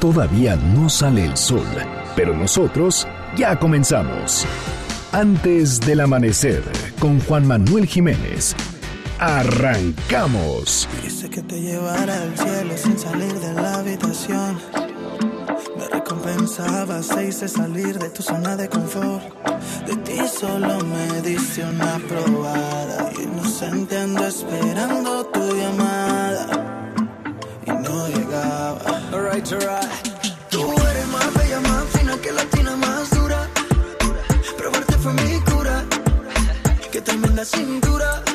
Todavía no sale el sol, pero nosotros ya comenzamos. Antes del amanecer, con Juan Manuel Jiménez. Arrancamos. Quise que te llevara al cielo sin salir de la habitación. Me recompensaba, se hice salir de tu zona de confort. De ti solo me diste una probada. Inocente ando esperando tu llamada Tú eres más bella, más fina que latina, más dura. Probarte fue mi cura. Qué tremenda cintura.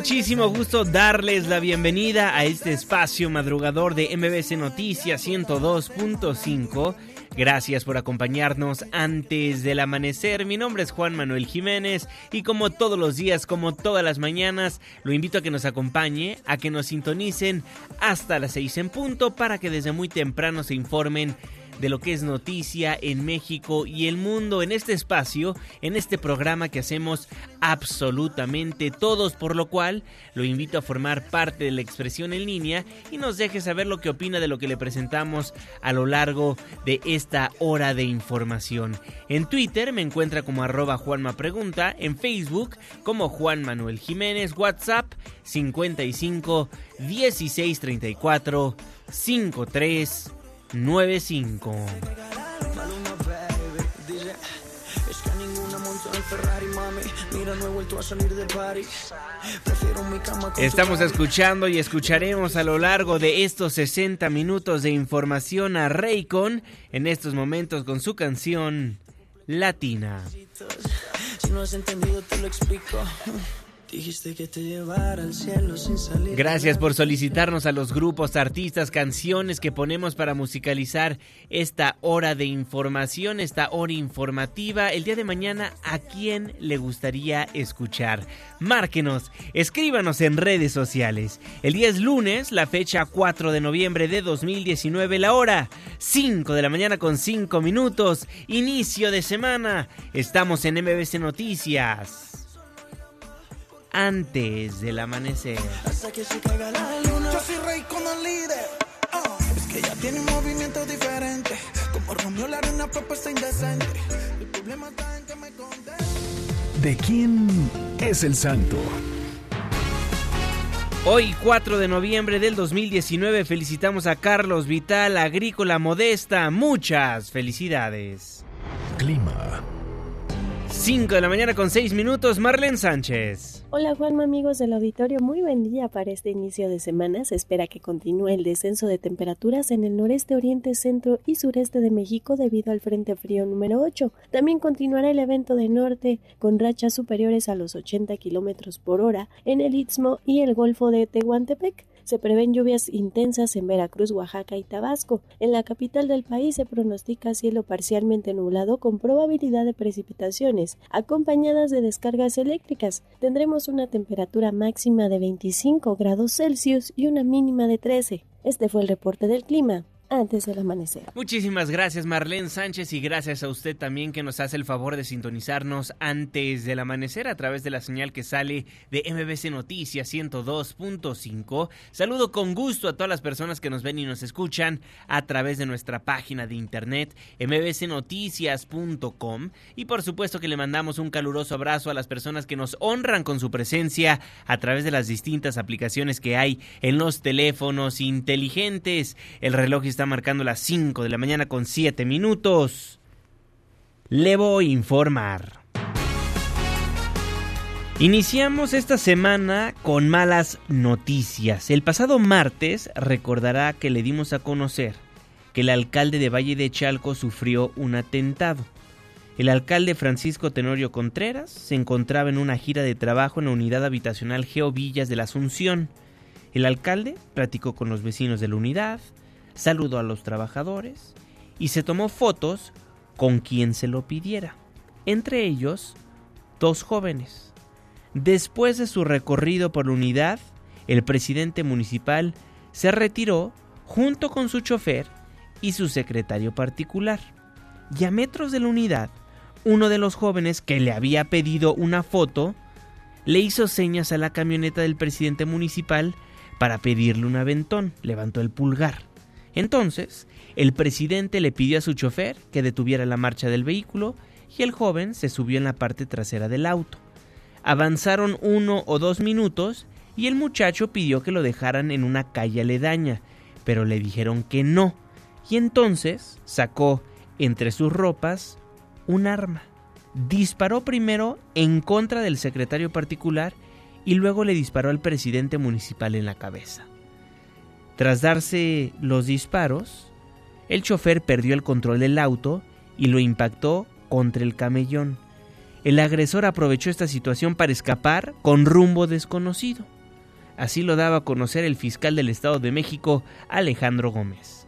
Muchísimo gusto darles la bienvenida a este espacio madrugador de MBC Noticias 102.5. Gracias por acompañarnos antes del amanecer. Mi nombre es Juan Manuel Jiménez y como todos los días, como todas las mañanas, lo invito a que nos acompañe, a que nos sintonicen hasta las 6 en punto para que desde muy temprano se informen de lo que es noticia en México y el mundo en este espacio, en este programa que hacemos absolutamente todos, por lo cual lo invito a formar parte de la expresión en línea y nos deje saber lo que opina de lo que le presentamos a lo largo de esta hora de información. En Twitter me encuentra como arroba Juanma Pregunta, en Facebook como Juan Manuel Jiménez, WhatsApp 55 16 34 53 95. Estamos escuchando y escucharemos a lo largo de estos 60 minutos de información a Raycon en estos momentos con su canción Latina. Si no has entendido te lo explico. Dijiste que te llevara al cielo sin salir. Gracias por solicitarnos a los grupos, artistas, canciones que ponemos para musicalizar esta hora de información, esta hora informativa. El día de mañana, ¿a quién le gustaría escuchar? Márquenos, escríbanos en redes sociales. El día es lunes, la fecha 4 de noviembre de 2019, la hora 5 de la mañana con 5 minutos, inicio de semana. Estamos en MBC Noticias antes del amanecer. Hasta que se caiga la luna. Yo soy rey con el líder. Oh, es que ella tiene un movimiento diferente. Como Romeo la una propuesta indecente. El problema está en que me conté. ¿De quién es el santo? Hoy 4 de noviembre del 2019 felicitamos a Carlos Vital, Agrícola Modesta. Muchas felicidades. Clima. 5 de la mañana con 6 minutos, Marlene Sánchez. Hola Juanma, amigos del auditorio, muy buen día para este inicio de semana. Se espera que continúe el descenso de temperaturas en el noreste, oriente, centro y sureste de México debido al Frente Frío número 8. También continuará el evento de norte con rachas superiores a los 80 kilómetros por hora en el Istmo y el Golfo de Tehuantepec. Se prevén lluvias intensas en Veracruz, Oaxaca y Tabasco. En la capital del país se pronostica cielo parcialmente nublado con probabilidad de precipitaciones, acompañadas de descargas eléctricas. Tendremos una temperatura máxima de 25 grados Celsius y una mínima de 13. Este fue el reporte del clima antes del amanecer. Muchísimas gracias Marlene Sánchez y gracias a usted también que nos hace el favor de sintonizarnos antes del amanecer a través de la señal que sale de MBC Noticias 102.5. Saludo con gusto a todas las personas que nos ven y nos escuchan a través de nuestra página de internet mbcnoticias.com y por supuesto que le mandamos un caluroso abrazo a las personas que nos honran con su presencia a través de las distintas aplicaciones que hay en los teléfonos inteligentes. El reloj está está marcando las 5 de la mañana con 7 minutos. Le voy a informar. Iniciamos esta semana con malas noticias. El pasado martes recordará que le dimos a conocer que el alcalde de Valle de Chalco sufrió un atentado. El alcalde Francisco Tenorio Contreras se encontraba en una gira de trabajo en la unidad habitacional Geovillas de la Asunción El alcalde platicó con los vecinos de la unidad, saludó a los trabajadores y se tomó fotos con quien se lo pidiera, entre ellos dos jóvenes. Después de su recorrido por la unidad, el presidente municipal se retiró junto con su chofer y su secretario particular. Y a metros de la unidad, uno de los jóvenes que le había pedido una foto le hizo señas a la camioneta del presidente municipal para pedirle un aventón, levantó el pulgar. Entonces, el presidente le pidió a su chofer que detuviera la marcha del vehículo y el joven se subió en la parte trasera del auto. Avanzaron uno o dos minutos y el muchacho pidió que lo dejaran en una calle aledaña, pero le dijeron que no, y entonces sacó entre sus ropas un arma. Disparó primero en contra del secretario particular y luego le disparó al presidente municipal en la cabeza. Tras darse los disparos, el chofer perdió el control del auto y lo impactó contra el camellón. El agresor aprovechó esta situación para escapar con rumbo desconocido. Así lo daba a conocer el fiscal del Estado de México, Alejandro Gómez.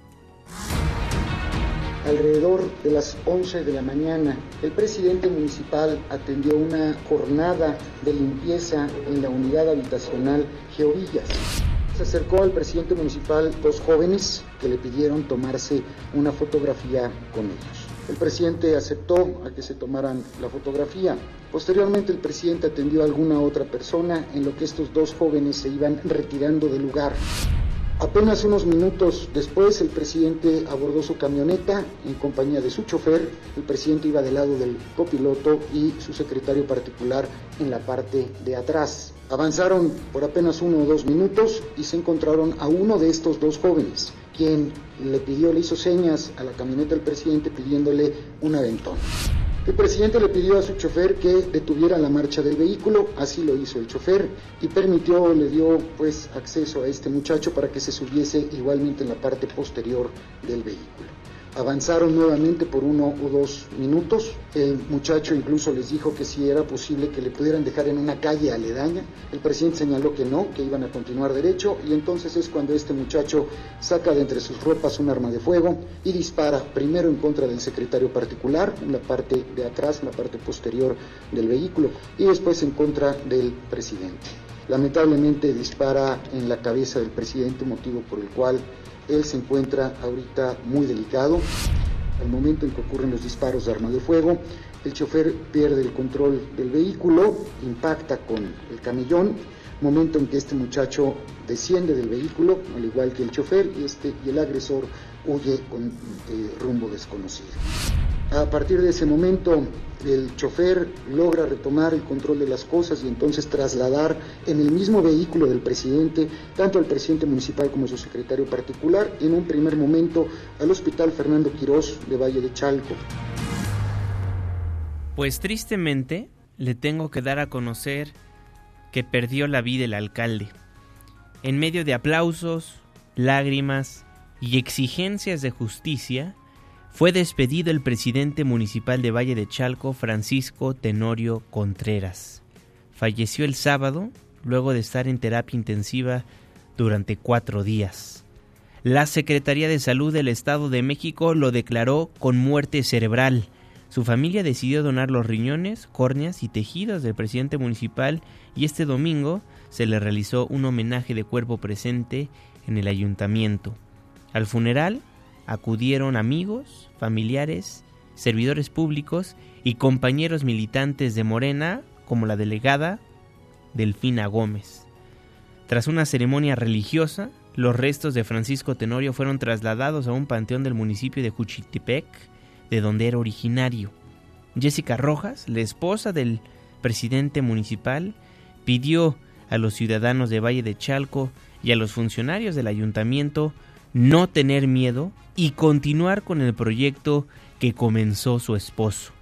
Alrededor de las 11 de la mañana, el presidente municipal atendió una jornada de limpieza en la unidad habitacional Geovillas. Se acercó al presidente municipal dos jóvenes que le pidieron tomarse una fotografía con ellos. El presidente aceptó a que se tomaran la fotografía. Posteriormente el presidente atendió a alguna otra persona en lo que estos dos jóvenes se iban retirando del lugar. Apenas unos minutos después, el presidente abordó su camioneta en compañía de su chofer. El presidente iba del lado del copiloto y su secretario particular en la parte de atrás. Avanzaron por apenas uno o dos minutos y se encontraron a uno de estos dos jóvenes, quien le pidió, le hizo señas a la camioneta del presidente pidiéndole un aventón. El presidente le pidió a su chofer que detuviera la marcha del vehículo, así lo hizo el chofer y permitió, le dio pues acceso a este muchacho para que se subiese igualmente en la parte posterior del vehículo. Avanzaron nuevamente por uno o dos minutos. El muchacho incluso les dijo que si era posible que le pudieran dejar en una calle aledaña. El presidente señaló que no, que iban a continuar derecho y entonces es cuando este muchacho saca de entre sus ropas un arma de fuego y dispara primero en contra del secretario particular, en la parte de atrás, en la parte posterior del vehículo, y después en contra del presidente. Lamentablemente dispara en la cabeza del presidente, motivo por el cual él se encuentra ahorita muy delicado. Al momento en que ocurren los disparos de arma de fuego, el chofer pierde el control del vehículo, impacta con el camellón, momento en que este muchacho desciende del vehículo, al igual que el chofer, y, este, y el agresor huye con eh, rumbo desconocido. A partir de ese momento, el chofer logra retomar el control de las cosas y entonces trasladar en el mismo vehículo del presidente, tanto al presidente municipal como a su secretario particular, en un primer momento al Hospital Fernando Quirós de Valle de Chalco. Pues tristemente le tengo que dar a conocer que perdió la vida el alcalde. En medio de aplausos, lágrimas y exigencias de justicia, fue despedido el presidente municipal de Valle de Chalco, Francisco Tenorio Contreras. Falleció el sábado luego de estar en terapia intensiva durante cuatro días. La Secretaría de Salud del Estado de México lo declaró con muerte cerebral. Su familia decidió donar los riñones, córneas y tejidos del presidente municipal y este domingo se le realizó un homenaje de cuerpo presente en el ayuntamiento. Al funeral acudieron amigos, familiares, servidores públicos y compañeros militantes de Morena, como la delegada Delfina Gómez. Tras una ceremonia religiosa, los restos de Francisco Tenorio fueron trasladados a un panteón del municipio de Juchitepec, de donde era originario. Jessica Rojas, la esposa del presidente municipal, pidió a los ciudadanos de Valle de Chalco y a los funcionarios del ayuntamiento no tener miedo y continuar con el proyecto que comenzó su esposo.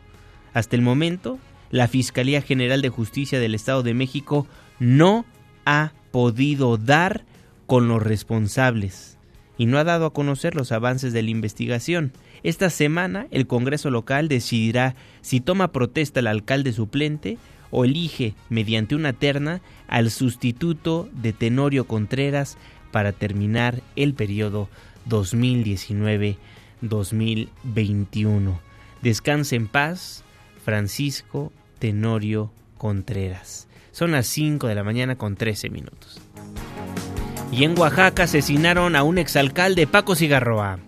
Hasta el momento, la Fiscalía General de Justicia del Estado de México no ha podido dar con los responsables y no ha dado a conocer los avances de la investigación. Esta semana el Congreso local decidirá si toma protesta el alcalde suplente o elige mediante una terna al sustituto de Tenorio Contreras para terminar el periodo 2019-2021. Descanse en paz, Francisco Tenorio Contreras. Son las 5 de la mañana con 13 minutos. Y en Oaxaca asesinaron a un exalcalde Paco Cigarroa.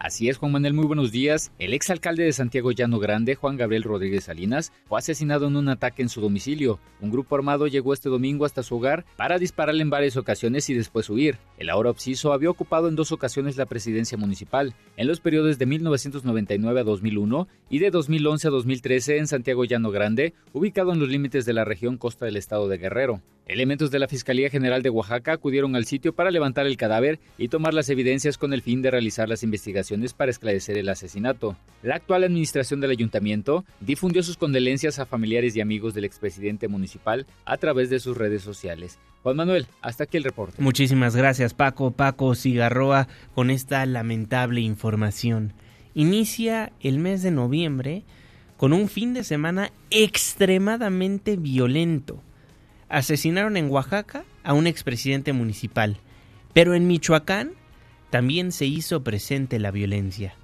Así es, Juan Manuel, muy buenos días. El exalcalde de Santiago Llano Grande, Juan Gabriel Rodríguez Salinas, fue asesinado en un ataque en su domicilio. Un grupo armado llegó este domingo hasta su hogar para dispararle en varias ocasiones y después huir. El ahora obsiso había ocupado en dos ocasiones la presidencia municipal, en los periodos de 1999 a 2001 y de 2011 a 2013 en Santiago Llano Grande, ubicado en los límites de la región costa del estado de Guerrero. Elementos de la Fiscalía General de Oaxaca acudieron al sitio para levantar el cadáver y tomar las evidencias con el fin de realizar las investigaciones para esclarecer el asesinato. La actual administración del ayuntamiento difundió sus condolencias a familiares y amigos del expresidente municipal a través de sus redes sociales. Juan Manuel, hasta aquí el reporte. Muchísimas gracias Paco, Paco Cigarroa, con esta lamentable información. Inicia el mes de noviembre con un fin de semana extremadamente violento asesinaron en Oaxaca a un expresidente municipal, pero en Michoacán también se hizo presente la violencia.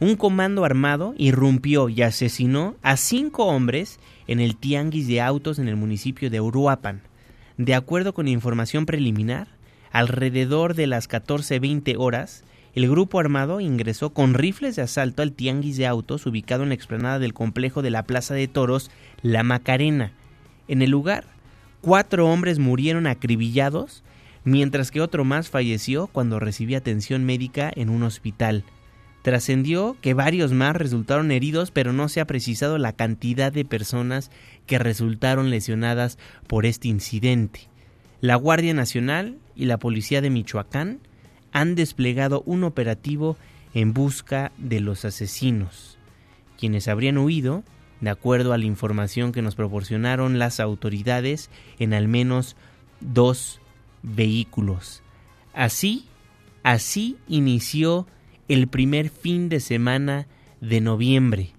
Un comando armado irrumpió y asesinó a cinco hombres en el tianguis de autos en el municipio de Uruapan. De acuerdo con información preliminar, alrededor de las 14.20 horas, el grupo armado ingresó con rifles de asalto al tianguis de autos ubicado en la explanada del complejo de la Plaza de Toros La Macarena. En el lugar Cuatro hombres murieron acribillados, mientras que otro más falleció cuando recibía atención médica en un hospital. Trascendió que varios más resultaron heridos, pero no se ha precisado la cantidad de personas que resultaron lesionadas por este incidente. La Guardia Nacional y la Policía de Michoacán han desplegado un operativo en busca de los asesinos. Quienes habrían huido de acuerdo a la información que nos proporcionaron las autoridades, en al menos dos vehículos. Así, así inició el primer fin de semana de noviembre.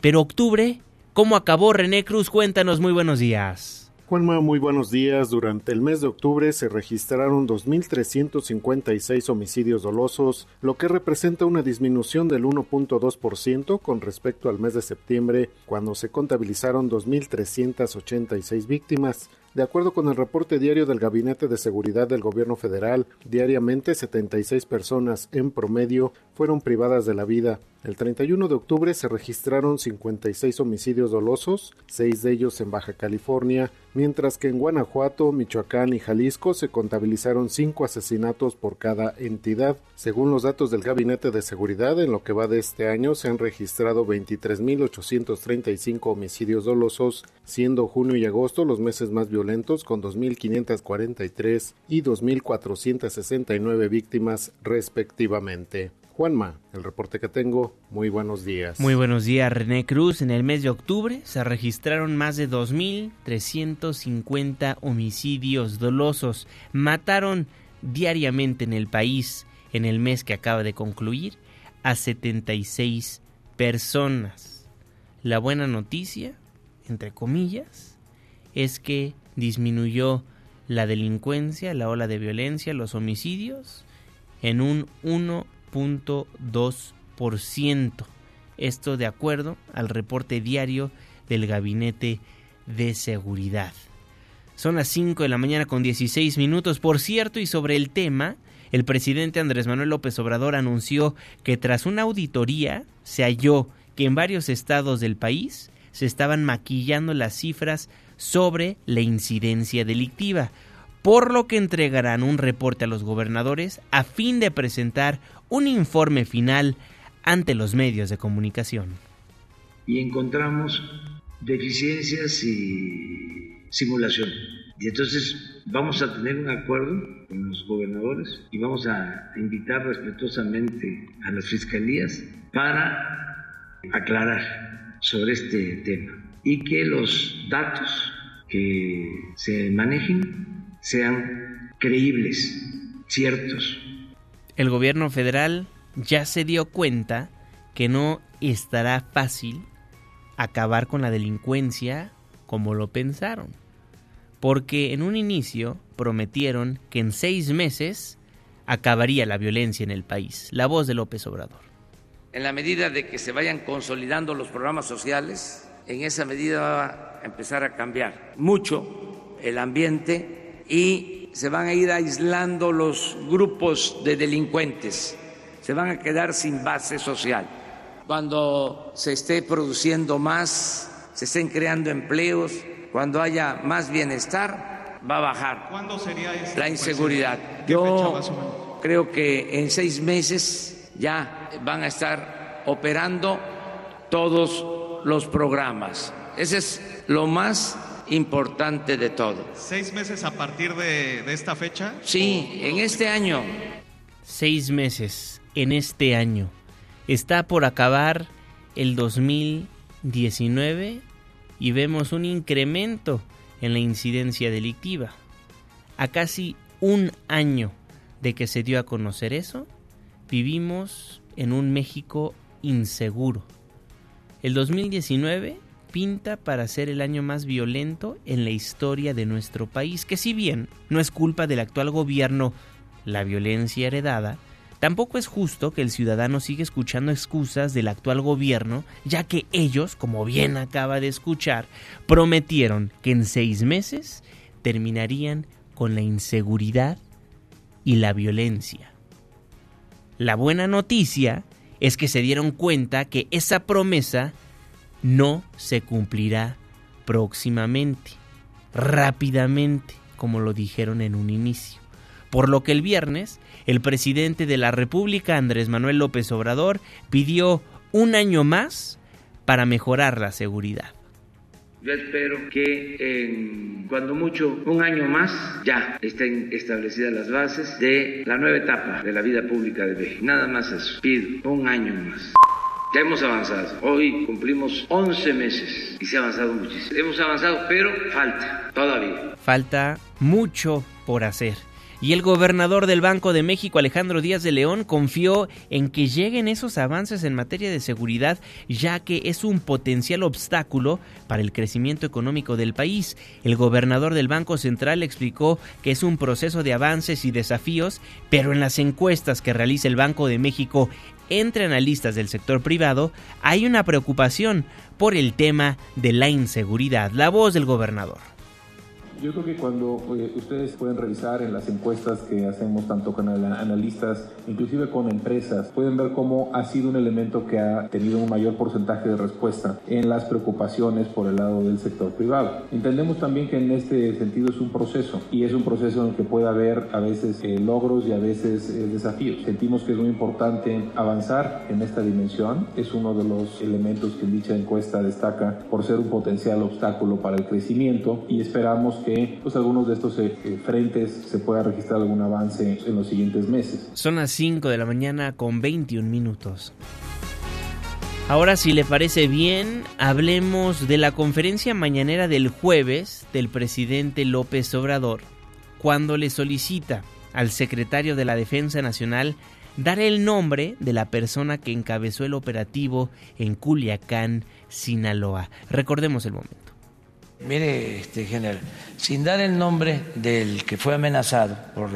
Pero octubre, ¿cómo acabó René Cruz? Cuéntanos, muy buenos días. Juanma, muy buenos días. Durante el mes de octubre se registraron 2.356 homicidios dolosos, lo que representa una disminución del 1.2% con respecto al mes de septiembre, cuando se contabilizaron 2.386 víctimas. De acuerdo con el reporte diario del Gabinete de Seguridad del Gobierno Federal, diariamente 76 personas en promedio fueron privadas de la vida. El 31 de octubre se registraron 56 homicidios dolosos, seis de ellos en Baja California, mientras que en Guanajuato, Michoacán y Jalisco se contabilizaron cinco asesinatos por cada entidad. Según los datos del Gabinete de Seguridad, en lo que va de este año se han registrado 23.835 homicidios dolosos, siendo junio y agosto los meses más violentos con 2.543 y 2.469 víctimas respectivamente. Juanma, el reporte que tengo, muy buenos días. Muy buenos días, René Cruz. En el mes de octubre se registraron más de 2.350 homicidios dolosos. Mataron diariamente en el país, en el mes que acaba de concluir, a 76 personas. La buena noticia, entre comillas, es que disminuyó la delincuencia, la ola de violencia, los homicidios en un 1 ciento Esto de acuerdo al reporte diario del Gabinete de Seguridad. Son las 5 de la mañana con 16 minutos. Por cierto, y sobre el tema, el presidente Andrés Manuel López Obrador anunció que tras una auditoría se halló que en varios estados del país se estaban maquillando las cifras sobre la incidencia delictiva, por lo que entregarán un reporte a los gobernadores a fin de presentar un informe final ante los medios de comunicación. Y encontramos deficiencias y simulación. Y entonces vamos a tener un acuerdo con los gobernadores y vamos a invitar respetuosamente a las fiscalías para aclarar sobre este tema y que los datos que se manejen sean creíbles, ciertos, el gobierno federal ya se dio cuenta que no estará fácil acabar con la delincuencia como lo pensaron. Porque en un inicio prometieron que en seis meses acabaría la violencia en el país. La voz de López Obrador. En la medida de que se vayan consolidando los programas sociales, en esa medida va a empezar a cambiar mucho el ambiente y se van a ir aislando los grupos de delincuentes, se van a quedar sin base social. Cuando se esté produciendo más, se estén creando empleos, cuando haya más bienestar, va a bajar ¿Cuándo sería la inseguridad. Yo creo que en seis meses ya van a estar operando todos los programas. Ese es lo más importante de todo. ¿Seis meses a partir de, de esta fecha? Sí, en este año. Seis meses en este año. Está por acabar el 2019 y vemos un incremento en la incidencia delictiva. A casi un año de que se dio a conocer eso, vivimos en un México inseguro. El 2019 pinta para ser el año más violento en la historia de nuestro país, que si bien no es culpa del actual gobierno la violencia heredada, tampoco es justo que el ciudadano siga escuchando excusas del actual gobierno, ya que ellos, como bien acaba de escuchar, prometieron que en seis meses terminarían con la inseguridad y la violencia. La buena noticia es que se dieron cuenta que esa promesa no se cumplirá próximamente, rápidamente, como lo dijeron en un inicio. Por lo que el viernes, el presidente de la República, Andrés Manuel López Obrador, pidió un año más para mejorar la seguridad. Yo espero que en cuando mucho un año más ya estén establecidas las bases de la nueva etapa de la vida pública de México. Nada más eso. Pido un año más. Ya hemos avanzado. Hoy cumplimos 11 meses y se ha avanzado muchísimo. Hemos avanzado, pero falta todavía. Falta mucho por hacer. Y el gobernador del Banco de México, Alejandro Díaz de León, confió en que lleguen esos avances en materia de seguridad, ya que es un potencial obstáculo para el crecimiento económico del país. El gobernador del Banco Central explicó que es un proceso de avances y desafíos, pero en las encuestas que realiza el Banco de México entre analistas del sector privado hay una preocupación por el tema de la inseguridad. La voz del gobernador. Yo creo que cuando eh, ustedes pueden revisar en las encuestas que hacemos tanto con analistas, inclusive con empresas, pueden ver cómo ha sido un elemento que ha tenido un mayor porcentaje de respuesta en las preocupaciones por el lado del sector privado. Entendemos también que en este sentido es un proceso y es un proceso en el que puede haber a veces eh, logros y a veces eh, desafíos. Sentimos que es muy importante avanzar en esta dimensión. Es uno de los elementos que dicha encuesta destaca por ser un potencial obstáculo para el crecimiento y esperamos que pues algunos de estos eh, eh, frentes se pueda registrar algún avance en los siguientes meses. Son las 5 de la mañana con 21 minutos. Ahora, si le parece bien, hablemos de la conferencia mañanera del jueves del presidente López Obrador, cuando le solicita al secretario de la Defensa Nacional dar el nombre de la persona que encabezó el operativo en Culiacán, Sinaloa. Recordemos el momento. Mire, este general, sin dar el nombre del que fue amenazado por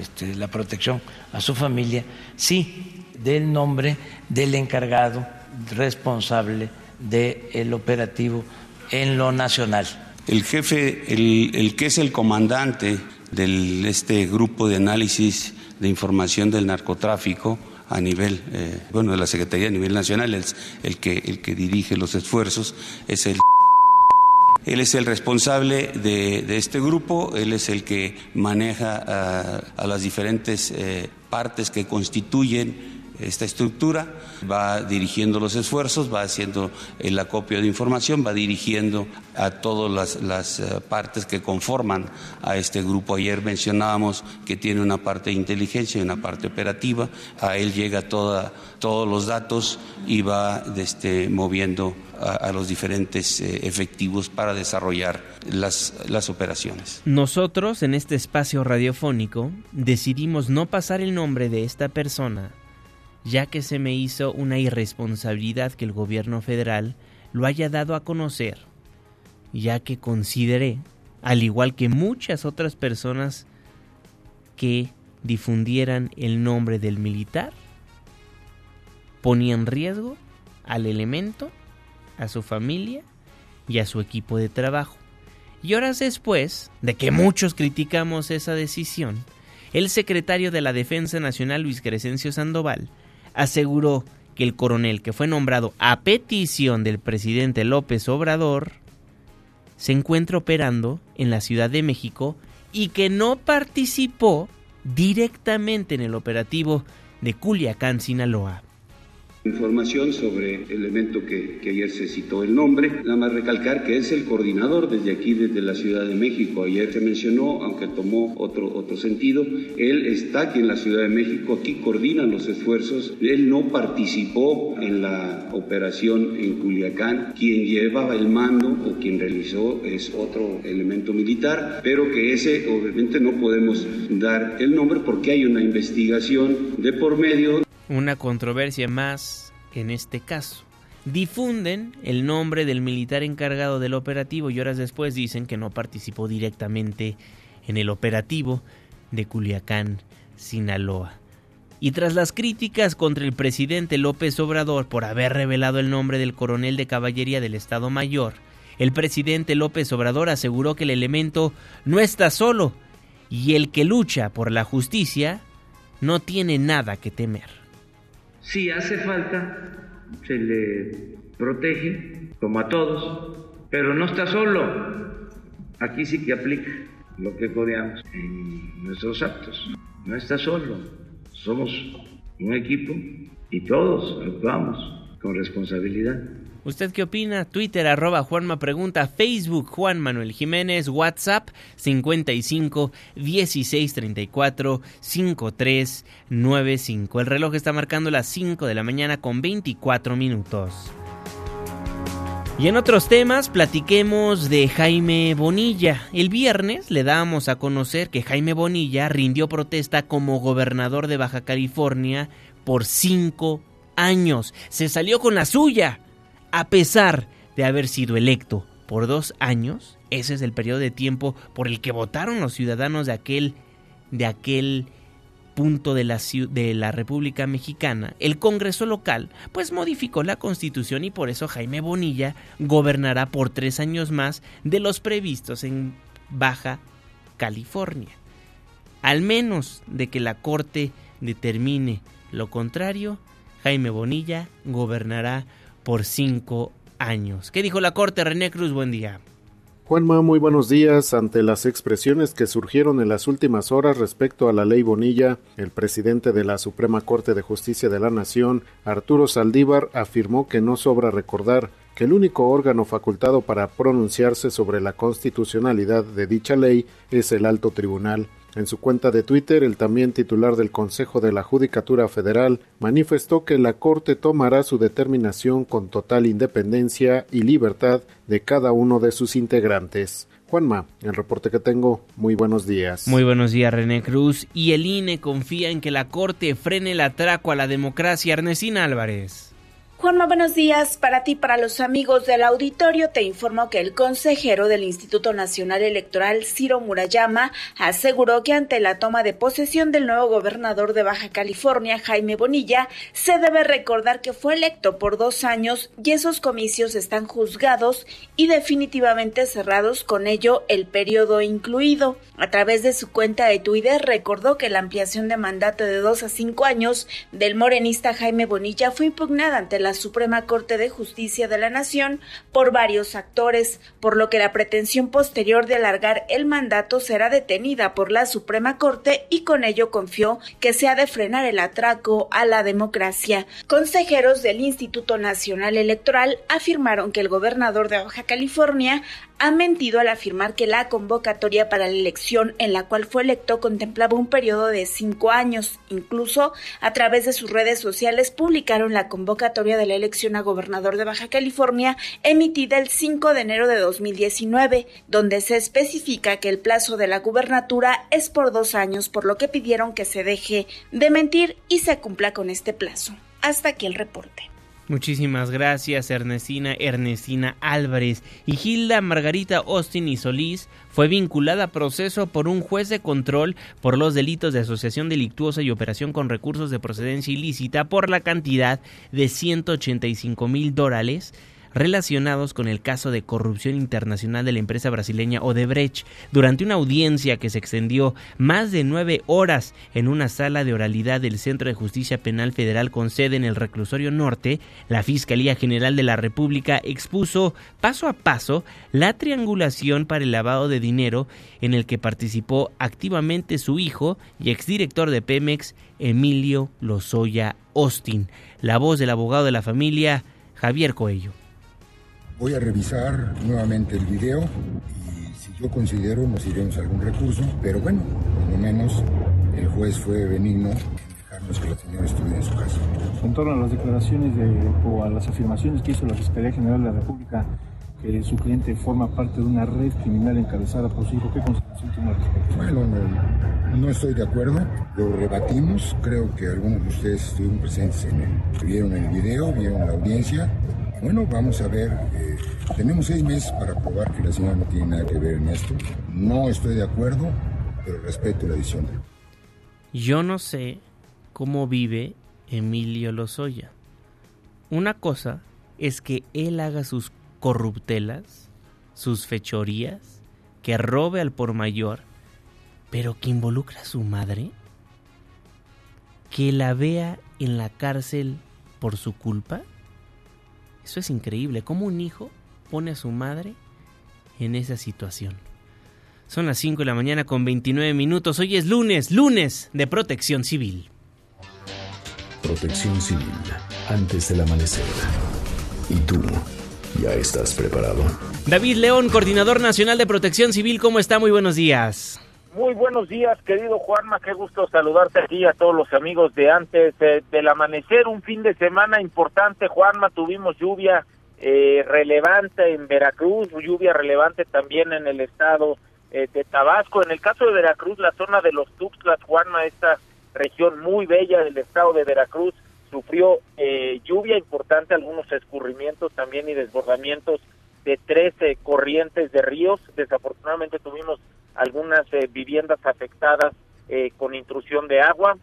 este, la protección a su familia, sí del nombre del encargado responsable del operativo en lo nacional. El jefe, el, que es el comandante de este grupo de análisis de información del narcotráfico a nivel, eh, bueno, de la Secretaría a nivel nacional, es el que, el que dirige los esfuerzos, es el él es el responsable de, este grupo, él es el que maneja a, las diferentes eh, partes que constituyen esta estructura, va dirigiendo los esfuerzos, va haciendo el acopio de información, va dirigiendo a todas las, eh, partes que conforman a este grupo. Ayer mencionábamos que tiene una parte de inteligencia y una parte operativa, a él llega toda, todos los datos y va este, moviendo a, los diferentes eh, efectivos para desarrollar las, las operaciones. Nosotros en este espacio radiofónico decidimos no pasar el nombre de esta persona ya que se me hizo una irresponsabilidad que el gobierno federal lo haya dado a conocer, ya que consideré, al igual que muchas otras personas que difundieran el nombre del militar, ponía en riesgo al elemento, a su familia y a su equipo de trabajo. Y horas después de que muchos criticamos esa decisión, el secretario de la Defensa Nacional Luis Crescencio Sandoval aseguró que el coronel que fue nombrado a petición del presidente López Obrador se encuentra operando en la Ciudad de México y que no participó directamente en el operativo de Culiacán, Sinaloa. Información sobre el elemento que, que, ayer se citó el nombre. Nada más recalcar que es el coordinador desde aquí, desde la Ciudad de México. Ayer se mencionó, aunque tomó otro, otro sentido, él está aquí en la Ciudad de México, aquí coordina los esfuerzos. Él no participó en la operación en Culiacán. Quien llevaba el mando o quien realizó es otro elemento militar, pero que ese obviamente no podemos dar el nombre porque hay una investigación de por medio una controversia más en este caso. Difunden el nombre del militar encargado del operativo y horas después dicen que no participó directamente en el operativo de Culiacán, Sinaloa. Y tras las críticas contra el presidente López Obrador por haber revelado el nombre del coronel de caballería del Estado Mayor, el presidente López Obrador aseguró que el elemento no está solo y el que lucha por la justicia no tiene nada que temer. Si hace falta, se le protege, como a todos, pero no está solo. Aquí sí que aplica lo que coreamos en nuestros actos. No está solo. Somos un equipo y todos actuamos con responsabilidad. ¿Usted qué opina? Twitter arroba Juanma Pregunta, Facebook Juan Manuel Jiménez, WhatsApp 55 16 34 53 95. El reloj está marcando las 5 de la mañana con 24 minutos. Y en otros temas, platiquemos de Jaime Bonilla. El viernes le damos a conocer que Jaime Bonilla rindió protesta como gobernador de Baja California por cinco años. Se salió con la suya a pesar de haber sido electo por dos años, ese es el periodo de tiempo por el que votaron los ciudadanos de aquel, de aquel punto de la, de la República Mexicana, el Congreso local, pues modificó la constitución y por eso Jaime Bonilla gobernará por tres años más de los previstos en Baja California. Al menos de que la Corte determine lo contrario, Jaime Bonilla gobernará por cinco años. ¿Qué dijo la Corte? René Cruz, buen día. Juanma, muy buenos días. Ante las expresiones que surgieron en las últimas horas respecto a la ley Bonilla, el presidente de la Suprema Corte de Justicia de la Nación, Arturo Saldívar, afirmó que no sobra recordar que el único órgano facultado para pronunciarse sobre la constitucionalidad de dicha ley es el alto tribunal. En su cuenta de Twitter, el también titular del Consejo de la Judicatura Federal manifestó que la Corte tomará su determinación con total independencia y libertad de cada uno de sus integrantes. Juanma, el reporte que tengo, muy buenos días. Muy buenos días, René Cruz. Y el INE confía en que la Corte frene el atraco a la democracia. Ernestina Álvarez. Juanma, buenos días. Para ti, para los amigos del auditorio, te informo que el consejero del Instituto Nacional Electoral, Ciro Murayama, aseguró que ante la toma de posesión del nuevo gobernador de Baja California, Jaime Bonilla, se debe recordar que fue electo por dos años y esos comicios están juzgados y definitivamente cerrados, con ello el periodo incluido. A través de su cuenta de Twitter recordó que la ampliación de mandato de dos a cinco años del morenista Jaime Bonilla fue impugnada ante la la Suprema Corte de Justicia de la Nación por varios actores, por lo que la pretensión posterior de alargar el mandato será detenida por la Suprema Corte y con ello confió que se ha de frenar el atraco a la democracia. Consejeros del Instituto Nacional Electoral afirmaron que el gobernador de Baja California ha mentido al afirmar que la convocatoria para la elección en la cual fue electo contemplaba un periodo de cinco años. Incluso a través de sus redes sociales publicaron la convocatoria de la elección a gobernador de Baja California emitida el 5 de enero de 2019, donde se especifica que el plazo de la gubernatura es por dos años, por lo que pidieron que se deje de mentir y se cumpla con este plazo. Hasta aquí el reporte. Muchísimas gracias Ernestina, Ernestina Álvarez. Y Gilda Margarita Austin y Solís fue vinculada a proceso por un juez de control por los delitos de asociación delictuosa y operación con recursos de procedencia ilícita por la cantidad de 185 mil dólares relacionados con el caso de corrupción internacional de la empresa brasileña Odebrecht durante una audiencia que se extendió más de nueve horas en una sala de oralidad del Centro de Justicia Penal Federal con sede en el Reclusorio Norte, la Fiscalía General de la República expuso paso a paso la triangulación para el lavado de dinero en el que participó activamente su hijo y exdirector de Pemex, Emilio Lozoya Austin. La voz del abogado de la familia, Javier Coello. Voy a revisar nuevamente el video y si yo considero nos iremos a algún recurso, pero bueno, por lo menos el juez fue benigno en dejarnos que la señora estuviera en su casa. En torno a las declaraciones de, o a las afirmaciones que hizo la Fiscalía General de la República que su cliente forma parte de una red criminal encabezada por su hijo, ¿qué consideración tiene al respecto? Bueno, no, no, estoy de acuerdo, lo rebatimos, creo que algunos de ustedes estuvieron presentes en el, vieron el video, vieron la audiencia, bueno, vamos a ver, eh, tenemos seis meses para probar que la señora no tiene nada que ver en esto. No estoy de acuerdo, pero respeto la decisión. Yo no sé cómo vive Emilio Lozoya. Una cosa es que él haga sus corruptelas, sus fechorías, que robe al por mayor, pero que involucra a su madre, que la vea en la cárcel por su culpa. Eso es increíble, cómo un hijo pone a su madre en esa situación. Son las 5 de la mañana con 29 minutos. Hoy es lunes, lunes de protección civil. Protección civil, antes del amanecer. ¿Y tú? ¿Ya estás preparado? David León, coordinador nacional de protección civil, ¿cómo está? Muy buenos días. Muy buenos días, querido Juanma, qué gusto saludarte aquí a todos los amigos de antes del amanecer, un fin de semana importante, Juanma, tuvimos lluvia eh, relevante en Veracruz, lluvia relevante también en el estado eh, de Tabasco, en el caso de Veracruz, la zona de los Tuxtlas, Juanma, esta región muy bella del estado de Veracruz, sufrió eh, lluvia importante, algunos escurrimientos también y desbordamientos de 13 corrientes de ríos, desafortunadamente tuvimos algunas eh, viviendas afectadas eh, con intrusión de agua,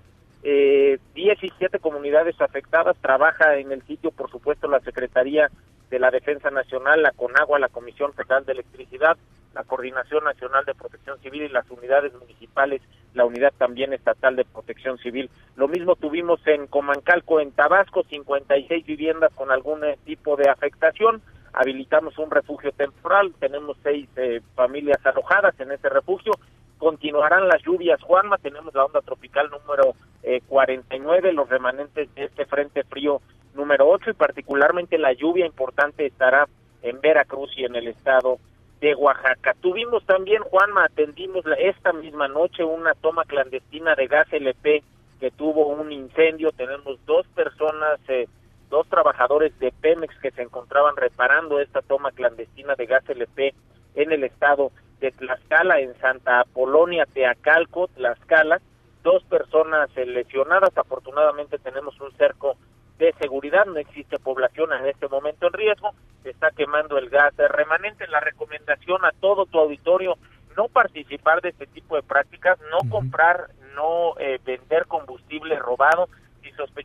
eh, 17 comunidades afectadas, trabaja en el sitio, por supuesto, la Secretaría de la Defensa Nacional, la CONAGUA, la Comisión Federal de Electricidad, la Coordinación Nacional de Protección Civil y las unidades municipales, la unidad también estatal de protección civil. Lo mismo tuvimos en Comancalco, en Tabasco, 56 viviendas con algún eh, tipo de afectación, habilitamos un refugio temporal, tenemos seis eh, familias alojadas en ese refugio, continuarán las lluvias, Juanma, tenemos la onda tropical número eh, 49, los remanentes de este frente frío número 8 y particularmente la lluvia importante estará en Veracruz y en el estado de Oaxaca. Tuvimos también, Juanma, atendimos esta misma noche una toma clandestina de gas LP que tuvo un incendio, tenemos dos personas eh, dos trabajadores de Pemex que se encontraban reparando esta toma clandestina de gas LP en el estado de Tlaxcala, en Santa Apolonia, Teacalco, Tlaxcala, dos personas lesionadas, afortunadamente tenemos un cerco de seguridad, no existe población en este momento en riesgo, se está quemando el gas remanente, la recomendación a todo tu auditorio, no participar de este tipo de prácticas, no comprar, no eh, vender combustible robado,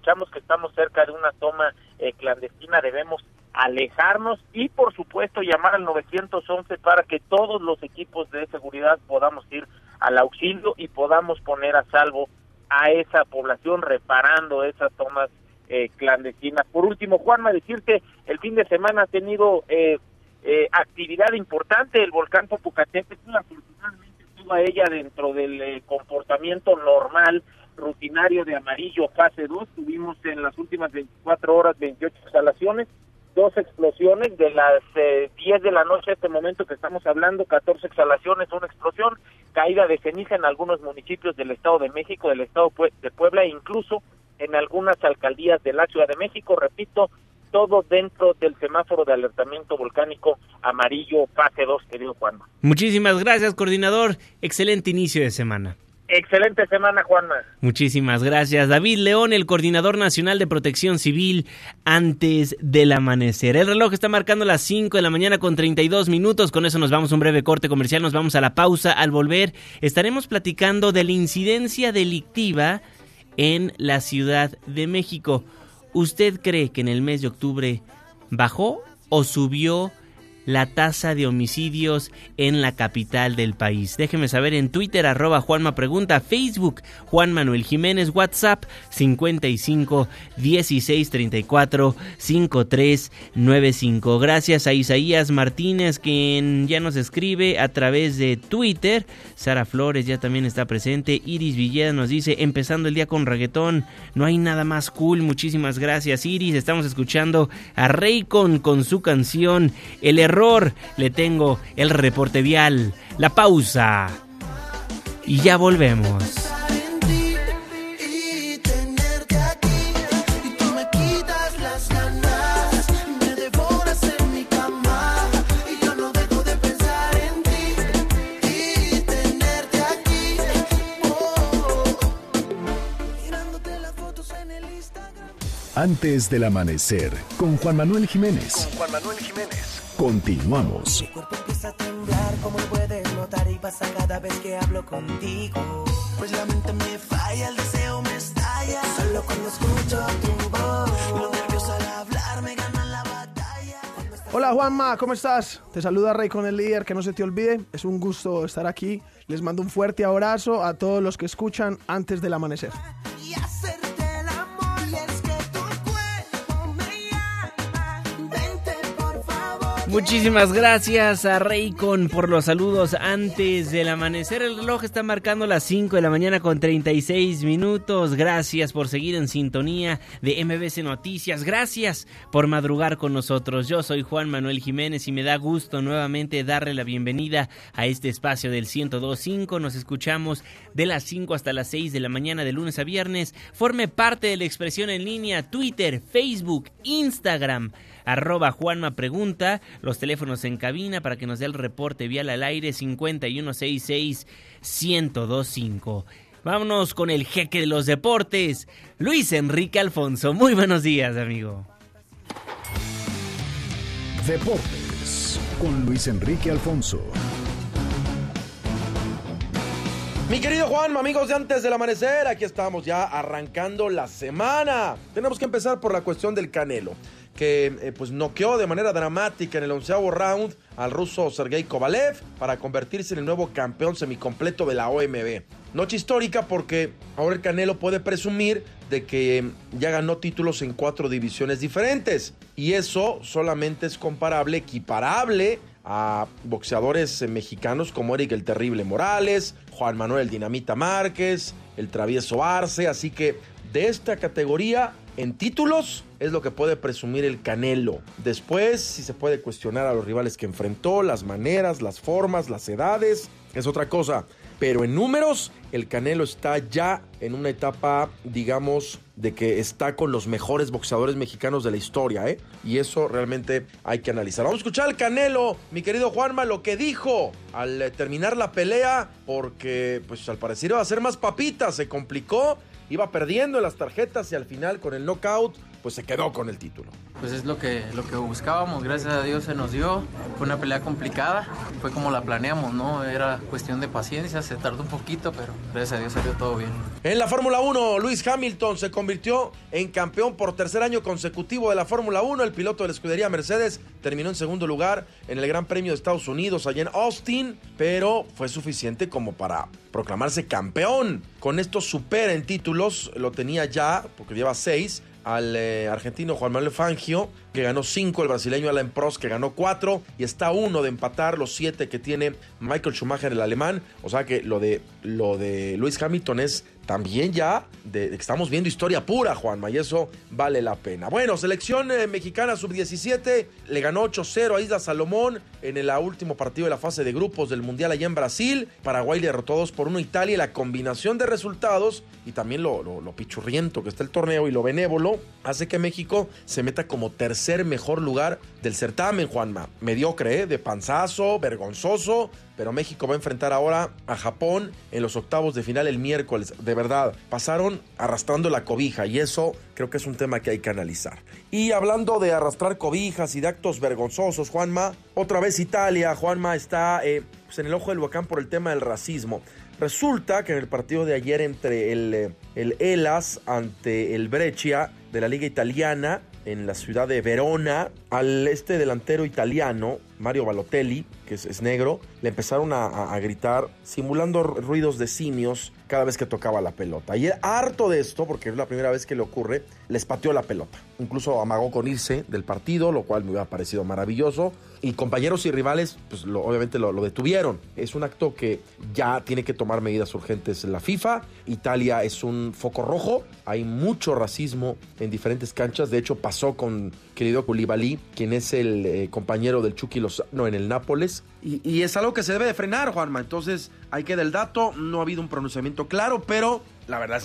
sospechamos que estamos cerca de una toma eh, clandestina, debemos alejarnos y por supuesto llamar al 911 para que todos los equipos de seguridad podamos ir al auxilio y podamos poner a salvo a esa población reparando esas tomas eh, clandestinas. Por último, Juanma, decirte, el fin de semana ha tenido eh, eh, actividad importante, el volcán Popocatépetl, afortunadamente toda ella dentro del eh, comportamiento normal rutinario de amarillo fase 2. Tuvimos en las últimas 24 horas 28 instalaciones, dos explosiones de las eh, 10 de la noche a este momento que estamos hablando, 14 exhalaciones, una explosión, caída de ceniza en algunos municipios del Estado de México, del Estado de Puebla e incluso en algunas alcaldías de la Ciudad de México, repito, todo dentro del semáforo de alertamiento volcánico amarillo fase 2, querido Juan. Muchísimas gracias, coordinador. Excelente inicio de semana. Excelente semana, Juanma. Muchísimas gracias. David León, el coordinador nacional de protección civil, antes del amanecer. El reloj está marcando las 5 de la mañana con 32 minutos. Con eso nos vamos a un breve corte comercial, nos vamos a la pausa. Al volver estaremos platicando de la incidencia delictiva en la Ciudad de México. ¿Usted cree que en el mes de octubre bajó o subió la tasa de homicidios en la capital del país. Déjeme saber en Twitter, arroba Juanma Pregunta, Facebook, Juan Manuel Jiménez, WhatsApp 55 16 34 53 95. Gracias a Isaías Martínez, quien ya nos escribe a través de Twitter. Sara Flores ya también está presente. Iris Villeda nos dice, empezando el día con reggaetón, no hay nada más cool. Muchísimas gracias, Iris. Estamos escuchando a Raycon con su canción El error. Le tengo el reporte vial, la pausa. Y ya volvemos. Antes del amanecer, con Juan Manuel Jiménez. Juan Manuel Jiménez Continuamos. empieza a temblar como puedes notar y pasa cada vez que hablo contigo pues la mente me falla el deseo me estalla solo cuando escucho tu voz los nervios al hablar me ganan la batalla Hola Juanma, ¿cómo estás? Te saluda Rey con el líder, que no se te olvide, es un gusto estar aquí. Les mando un fuerte abrazo a todos los que escuchan antes del amanecer. y hacerte Muchísimas gracias a Raycon por los saludos antes del amanecer. El reloj está marcando las 5 de la mañana con 36 minutos. Gracias por seguir en sintonía de MBC Noticias. Gracias por madrugar con nosotros. Yo soy Juan Manuel Jiménez y me da gusto nuevamente darle la bienvenida a este espacio del 1025. Nos escuchamos de las 5 hasta las 6 de la mañana de lunes a viernes. Forme parte de la expresión en línea Twitter, Facebook, Instagram arroba Juanma Pregunta, los teléfonos en cabina para que nos dé el reporte vial al aire 5166-1025. Vámonos con el jeque de los deportes, Luis Enrique Alfonso. Muy buenos días, amigo. Deportes con Luis Enrique Alfonso. Mi querido Juan, amigos de antes del amanecer, aquí estamos ya arrancando la semana. Tenemos que empezar por la cuestión del Canelo, que eh, pues noqueó de manera dramática en el onceavo round al ruso Sergei Kovalev para convertirse en el nuevo campeón semicompleto de la OMB. Noche histórica porque ahora el Canelo puede presumir de que ya ganó títulos en cuatro divisiones diferentes. Y eso solamente es comparable, equiparable a boxeadores eh, mexicanos como Eric el Terrible Morales, Juan Manuel Dinamita Márquez, el Travieso Arce. Así que de esta categoría en títulos es lo que puede presumir el Canelo. Después, si se puede cuestionar a los rivales que enfrentó, las maneras, las formas, las edades, es otra cosa. Pero en números, el Canelo está ya en una etapa, digamos, de que está con los mejores boxeadores mexicanos de la historia, ¿eh? Y eso realmente hay que analizar. Vamos a escuchar al Canelo, mi querido Juanma, lo que dijo al terminar la pelea, porque pues al parecer iba a ser más papita, se complicó, iba perdiendo en las tarjetas y al final con el knockout, pues se quedó con el título. Pues es lo que, lo que buscábamos, gracias a Dios se nos dio. Fue una pelea complicada, fue como la planeamos, ¿no? Era cuestión de paciencia, se tardó un poquito, pero gracias a Dios salió todo bien. En la Fórmula 1, Luis Hamilton se convirtió en campeón por tercer año consecutivo de la Fórmula 1. El piloto de la escudería Mercedes terminó en segundo lugar en el Gran Premio de Estados Unidos, allá en Austin, pero fue suficiente como para proclamarse campeón. Con esto supera en títulos, lo tenía ya, porque lleva seis, al eh, argentino Juan Manuel Fangio, que ganó cinco, el brasileño Alain Prost, que ganó cuatro, y está uno de empatar los siete que tiene Michael Schumacher, el alemán. O sea que lo de, lo de Luis Hamilton es también ya estamos viendo historia pura, Juanma, y eso vale la pena. Bueno, selección eh, mexicana sub-17 le ganó 8-0 a Isla Salomón en el último partido de la fase de grupos del Mundial allá en Brasil. Paraguay derrotó 2 por 1 a Italia y la combinación de resultados y también lo, lo, lo pichurriento que está el torneo y lo benévolo hace que México se meta como tercer mejor lugar del certamen, Juanma. Mediocre, ¿eh? de panzazo, vergonzoso, pero México va a enfrentar ahora a Japón en los octavos de final el miércoles. De verdad, pasaron arrastrando la cobija y eso creo que es un tema que hay que analizar. Y hablando de arrastrar cobijas y de actos vergonzosos, Juanma, otra vez Italia, Juanma está eh, pues en el ojo del huracán por el tema del racismo. Resulta que en el partido de ayer entre el, eh, el Elas ante el Breccia de la Liga Italiana, en la ciudad de Verona, al este delantero italiano, Mario Balotelli, que es, negro, le empezaron a, gritar simulando ruidos de simios cada vez que tocaba la pelota. Y harto de esto, porque es la primera vez que le ocurre, les pateó la pelota. Incluso amagó con irse del partido, lo cual me hubiera parecido maravilloso. Y compañeros y rivales, pues obviamente lo, lo, detuvieron. Es un acto que ya tiene que tomar medidas urgentes en la FIFA. Italia es un foco rojo. Hay mucho racismo en diferentes canchas. De hecho, pasó con querido Koulibaly, quien es el eh, compañero del Chucky Lozano en el Nápoles. Y, es algo que se debe de frenar, Juanma. Entonces, hay que del dato. No ha habido un pronunciamiento claro, pero la verdad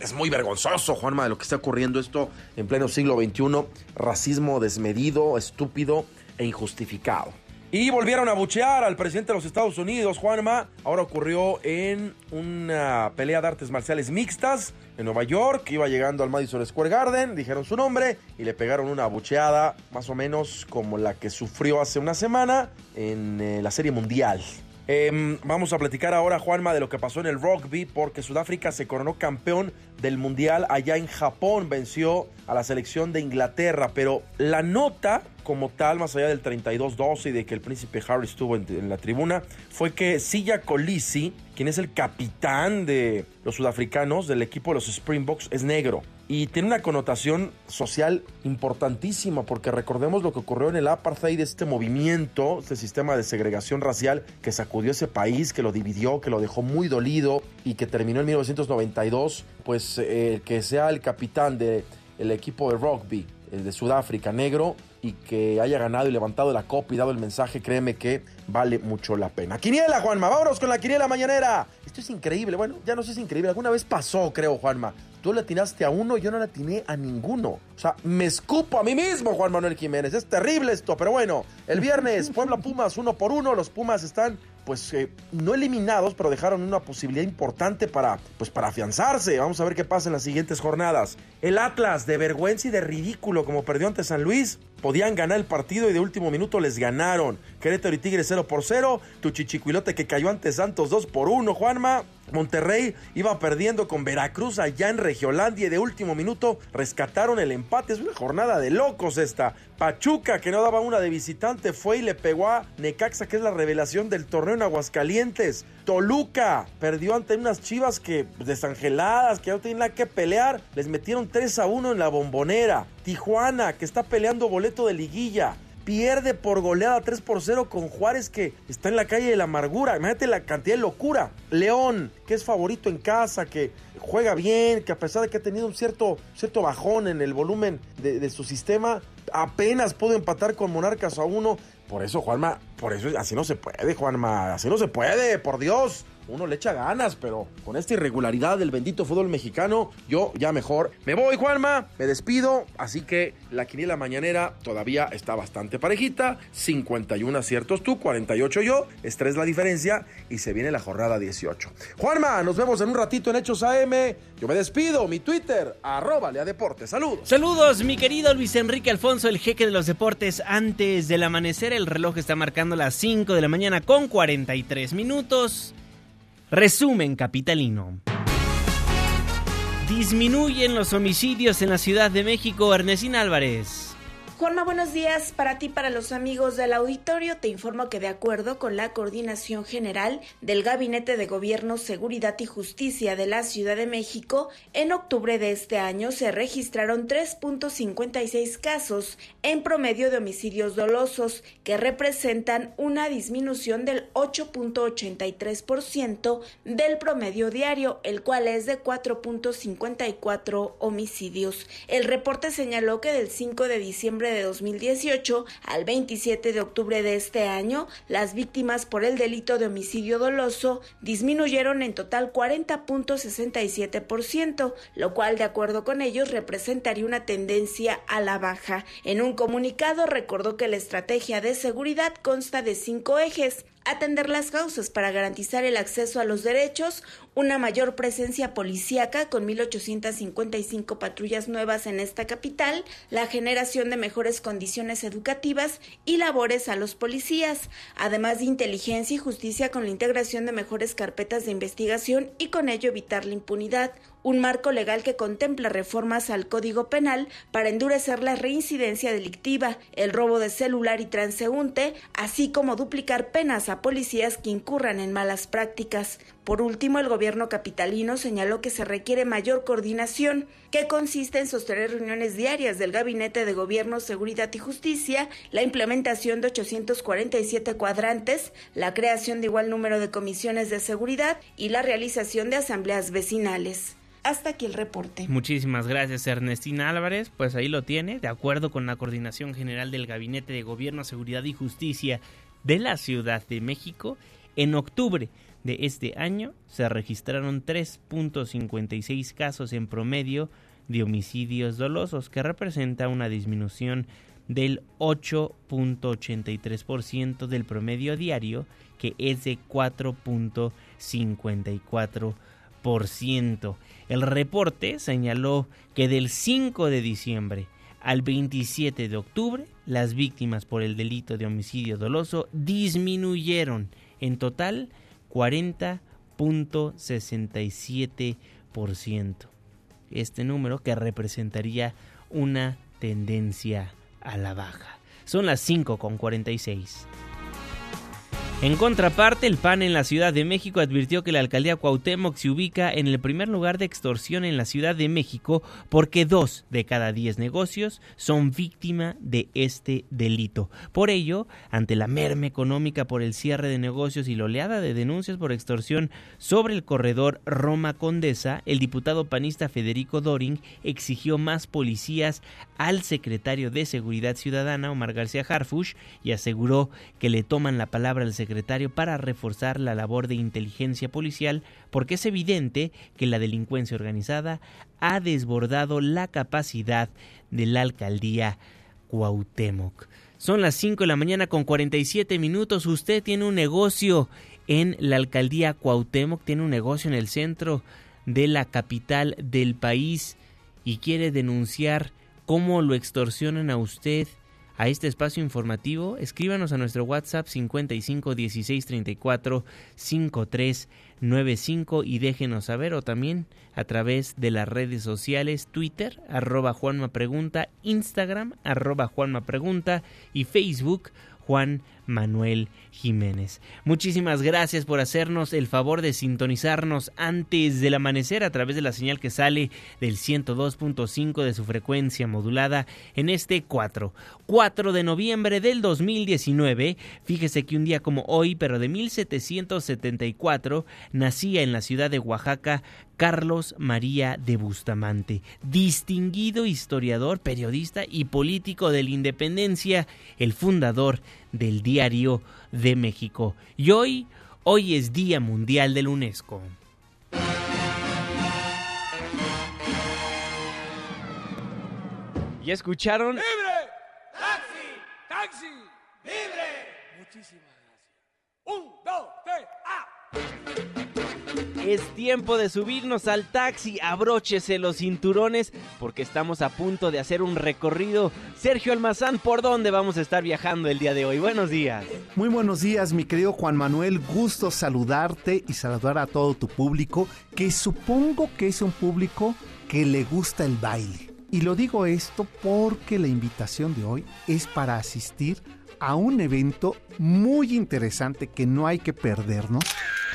es, muy vergonzoso, Juanma, de lo que está ocurriendo esto en pleno siglo XXI. Racismo desmedido, estúpido e injustificado. Y volvieron a buchear al presidente de los Estados Unidos, Juanma. Ahora ocurrió en una pelea de artes marciales mixtas en Nueva York. Iba llegando al Madison Square Garden, dijeron su nombre y le pegaron una bucheada más o menos como la que sufrió hace una semana en eh, la Serie Mundial. Em, vamos a platicar ahora, Juanma, de lo que pasó en el rugby, porque Sudáfrica se coronó campeón del Mundial allá en Japón, venció a la selección de Inglaterra, pero la nota como tal, más allá del 32-12 y de que el príncipe Harry estuvo en, la tribuna, fue que Silla Colisi, quien es el capitán de los sudafricanos del equipo de los Springboks, es negro. Y tiene una connotación social importantísima, porque recordemos lo que ocurrió en el apartheid, este movimiento, este sistema de segregación racial que sacudió ese país, que lo dividió, que lo dejó muy dolido y que terminó en 1992, pues eh, que sea el capitán del el equipo de rugby, el de Sudáfrica, negro, y que haya ganado y levantado la copa y dado el mensaje, créeme que vale mucho la pena. Quiniela, Juanma, vámonos con la quiniela mañanera. Esto es increíble, bueno, ya no sé si es increíble, alguna vez pasó, creo, Juanma. Tú le atinaste a uno, yo no le atiné a ninguno. O sea, me escupo a mí mismo, Juan Manuel Jiménez. Es terrible esto, pero bueno, el viernes, Puebla Pumas uno por uno, los Pumas están pues eh, no eliminados, pero dejaron una posibilidad importante para, pues, para afianzarse. Vamos a ver qué pasa en las siguientes jornadas. El Atlas, de vergüenza y de ridículo, como perdió ante San Luis, podían ganar el partido y de último minuto les ganaron. Querétaro y Tigre 0 por 0. Tu chichicuilote que cayó ante Santos 2 por 1, Juanma. Monterrey iba perdiendo con Veracruz allá en Regiolandia y de último minuto rescataron el empate. Es una jornada de locos esta. Pachuca, que no daba una de visitante, fue y le pegó a Necaxa, que es la revelación del torneo en Aguascalientes. Toluca perdió ante unas chivas que desangeladas, que no tenían nada que pelear. Les metieron 3 a 1 en la bombonera. Tijuana, que está peleando boleto de liguilla pierde por goleada 3 por 0 con Juárez que está en la calle de la amargura. Imagínate la cantidad de locura. León, que es favorito en casa, que juega bien, que a pesar de que ha tenido un cierto, cierto bajón en el volumen de, de su sistema, apenas pudo empatar con Monarcas a uno. Por eso, Juanma, por eso así no se puede, Juanma, así no se puede, por Dios uno le echa ganas, pero con esta irregularidad del bendito fútbol mexicano, yo ya mejor me voy, Juanma, me despido. Así que la quiniela mañanera todavía está bastante parejita. 51 aciertos tú, 48 yo. Es 3 la diferencia y se viene la jornada 18. Juanma, nos vemos en un ratito en Hechos AM. Yo me despido, mi Twitter, arroba Lea Deportes. Saludos. Saludos, mi querido Luis Enrique Alfonso, el jeque de los deportes. Antes del amanecer, el reloj está marcando las 5 de la mañana con 43 minutos. Resumen capitalino. Disminuyen los homicidios en la Ciudad de México, Ernesín Álvarez. Juanma, buenos días para ti, para los amigos del auditorio. Te informo que de acuerdo con la Coordinación General del Gabinete de Gobierno, Seguridad y Justicia de la Ciudad de México, en octubre de este año se registraron 3.56 casos en promedio de homicidios dolosos, que representan una disminución del 8.83% del promedio diario, el cual es de 4.54 homicidios. El reporte señaló que del 5 de diciembre de 2018 al 27 de octubre de este año, las víctimas por el delito de homicidio doloso disminuyeron en total 40.67%, lo cual de acuerdo con ellos representaría una tendencia a la baja. En un comunicado recordó que la estrategia de seguridad consta de cinco ejes atender las causas para garantizar el acceso a los derechos, una mayor presencia policíaca con 1.855 patrullas nuevas en esta capital, la generación de mejores condiciones educativas y labores a los policías, además de inteligencia y justicia con la integración de mejores carpetas de investigación y con ello evitar la impunidad un marco legal que contempla reformas al Código Penal para endurecer la reincidencia delictiva, el robo de celular y transeúnte, así como duplicar penas a policías que incurran en malas prácticas. Por último, el gobierno capitalino señaló que se requiere mayor coordinación, que consiste en sostener reuniones diarias del Gabinete de Gobierno, Seguridad y Justicia, la implementación de 847 cuadrantes, la creación de igual número de comisiones de seguridad y la realización de asambleas vecinales. Hasta aquí el reporte. Muchísimas gracias Ernestina Álvarez. Pues ahí lo tiene, de acuerdo con la Coordinación General del Gabinete de Gobierno, Seguridad y Justicia de la Ciudad de México, en octubre de este año se registraron 3.56 casos en promedio de homicidios dolosos, que representa una disminución del 8.83% del promedio diario, que es de 4.54%. El reporte señaló que del 5 de diciembre al 27 de octubre, las víctimas por el delito de homicidio doloso disminuyeron en total 40.67%. Este número que representaría una tendencia a la baja. Son las 5.46. En contraparte, el PAN en la Ciudad de México advirtió que la alcaldía Cuauhtémoc se ubica en el primer lugar de extorsión en la Ciudad de México porque dos de cada diez negocios son víctima de este delito. Por ello, ante la merma económica por el cierre de negocios y la oleada de denuncias por extorsión sobre el corredor Roma Condesa, el diputado panista Federico Doring exigió más policías al secretario de Seguridad Ciudadana, Omar García Harfush, y aseguró que le toman la palabra al secretario secretario para reforzar la labor de inteligencia policial porque es evidente que la delincuencia organizada ha desbordado la capacidad de la alcaldía Cuauhtémoc. Son las 5 de la mañana con 47 minutos. Usted tiene un negocio en la alcaldía Cuauhtémoc, tiene un negocio en el centro de la capital del país y quiere denunciar cómo lo extorsionan a usted a este espacio informativo, escríbanos a nuestro WhatsApp 55 16 34 53 95 y déjenos saber o también a través de las redes sociales Twitter arroba Juanma Pregunta, Instagram arroba Juanma Pregunta y Facebook Juan Manuel Jiménez. Muchísimas gracias por hacernos el favor de sintonizarnos antes del amanecer a través de la señal que sale del 102.5 de su frecuencia modulada en este 4. 4 de noviembre del 2019. Fíjese que un día como hoy, pero de 1774, nacía en la ciudad de Oaxaca Carlos María de Bustamante, distinguido historiador, periodista y político de la independencia, el fundador del Diario de México. Y hoy, hoy es Día Mundial del UNESCO. ¿Ya escucharon? ¡Libre! ¡Taxi! ¡Taxi! ¡Libre! Muchísimas gracias. Un, dos, tres. Es tiempo de subirnos al taxi, abróchese los cinturones porque estamos a punto de hacer un recorrido. Sergio Almazán, ¿por dónde vamos a estar viajando el día de hoy? Buenos días. Muy buenos días, mi querido Juan Manuel. Gusto saludarte y saludar a todo tu público, que supongo que es un público que le gusta el baile. Y lo digo esto porque la invitación de hoy es para asistir a un evento muy interesante que no hay que perdernos,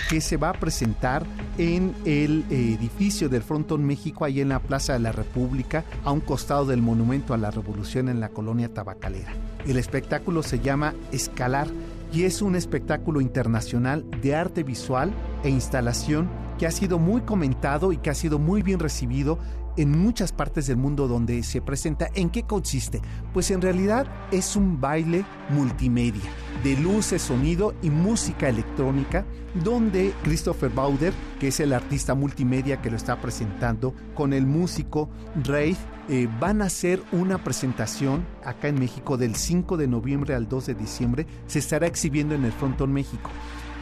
que se va a presentar en el edificio del Frontón México, ahí en la Plaza de la República, a un costado del Monumento a la Revolución en la colonia tabacalera. El espectáculo se llama Escalar y es un espectáculo internacional de arte visual e instalación que ha sido muy comentado y que ha sido muy bien recibido en muchas partes del mundo donde se presenta. ¿En qué consiste? Pues en realidad es un baile multimedia de luces, sonido y música electrónica donde Christopher Bauder, que es el artista multimedia que lo está presentando, con el músico Ray, eh, van a hacer una presentación acá en México del 5 de noviembre al 2 de diciembre. Se estará exhibiendo en el Frontón México.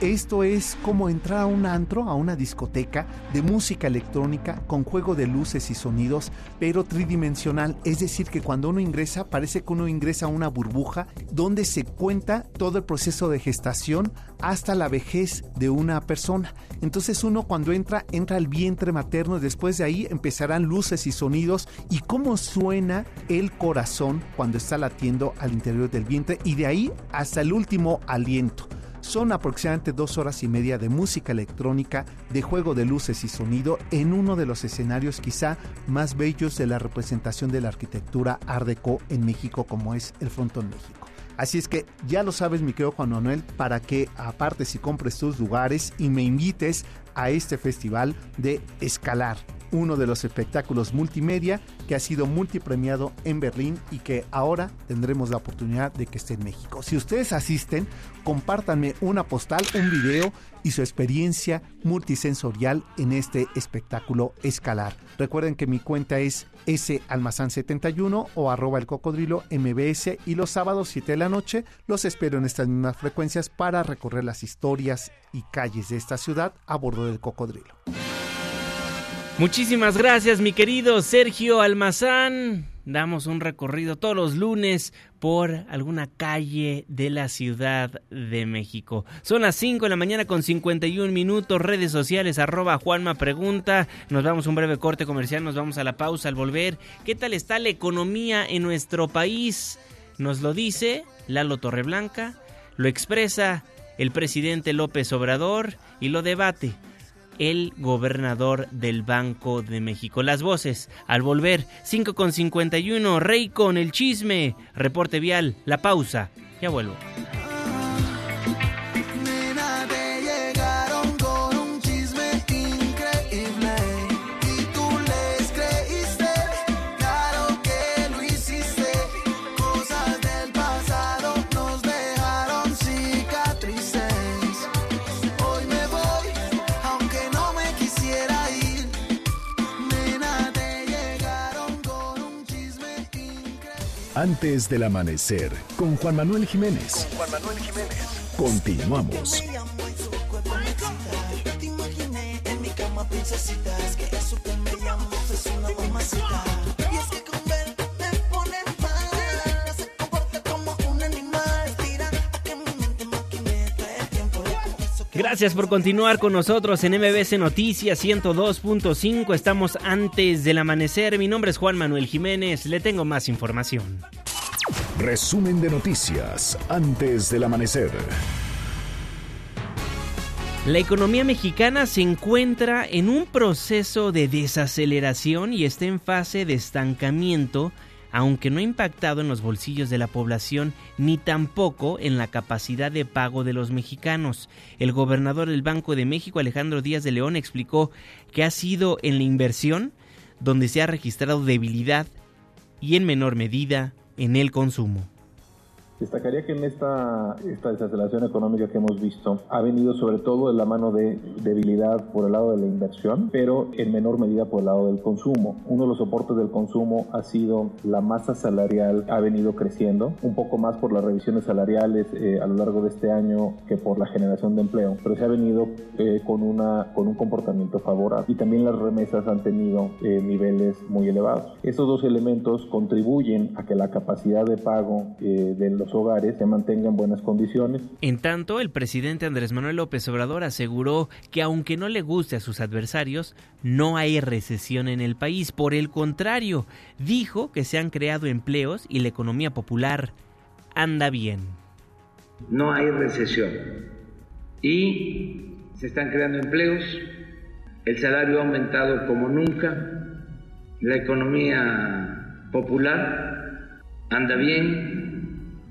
Esto es como entrar a un antro, a una discoteca de música electrónica con juego de luces y sonidos, pero tridimensional. Es decir, que cuando uno ingresa, parece que uno ingresa a una burbuja donde se cuenta todo el proceso de gestación hasta la vejez de una persona. Entonces uno cuando entra, entra al vientre materno y después de ahí empezarán luces y sonidos y cómo suena el corazón cuando está latiendo al interior del vientre y de ahí hasta el último aliento. Son aproximadamente dos horas y media de música electrónica, de juego de luces y sonido en uno de los escenarios quizá más bellos de la representación de la arquitectura Art Deco en México como es el Frontón México. Así es que ya lo sabes, mi querido Juan Manuel, para que aparte si compres tus lugares y me invites a este festival de escalar uno de los espectáculos multimedia que ha sido multipremiado en Berlín y que ahora tendremos la oportunidad de que esté en México. Si ustedes asisten, compártanme una postal, un video y su experiencia multisensorial en este espectáculo escalar. Recuerden que mi cuenta es salmazán71 o arroba el cocodrilo mbs y los sábados 7 de la noche los espero en estas mismas frecuencias para recorrer las historias y calles de esta ciudad a bordo del cocodrilo. Muchísimas gracias, mi querido Sergio Almazán. Damos un recorrido todos los lunes por alguna calle de la Ciudad de México. Son las 5 de la mañana con 51 minutos. Redes sociales, Juanma Pregunta. Nos vamos a un breve corte comercial, nos vamos a la pausa al volver. ¿Qué tal está la economía en nuestro país? Nos lo dice Lalo Torreblanca, lo expresa el presidente López Obrador y lo debate el gobernador del Banco de México. Las voces al volver 5 con 51, Rey con el chisme, reporte vial, la pausa. Ya vuelvo. Antes del amanecer, con Juan Manuel Jiménez. Juan Manuel Jiménez. Continuamos. Gracias por continuar con nosotros en MBC Noticias 102.5. Estamos antes del amanecer. Mi nombre es Juan Manuel Jiménez. Le tengo más información. Resumen de noticias antes del amanecer. La economía mexicana se encuentra en un proceso de desaceleración y está en fase de estancamiento aunque no ha impactado en los bolsillos de la población ni tampoco en la capacidad de pago de los mexicanos. El gobernador del Banco de México, Alejandro Díaz de León, explicó que ha sido en la inversión donde se ha registrado debilidad y en menor medida en el consumo. Destacaría que en esta, esta desaceleración económica que hemos visto ha venido sobre todo de la mano de debilidad por el lado de la inversión, pero en menor medida por el lado del consumo. Uno de los soportes del consumo ha sido la masa salarial ha venido creciendo, un poco más por las revisiones salariales eh, a lo largo de este año que por la generación de empleo, pero se ha venido eh, con, una, con un comportamiento favorable y también las remesas han tenido eh, niveles muy elevados. Estos dos elementos contribuyen a que la capacidad de pago de los hogares se mantengan buenas condiciones. En tanto, el presidente Andrés Manuel López Obrador aseguró que aunque no le guste a sus adversarios, no hay recesión en el país. Por el contrario, dijo que se han creado empleos y la economía popular anda bien. No hay recesión y se están creando empleos, el salario ha aumentado como nunca, la economía popular anda bien,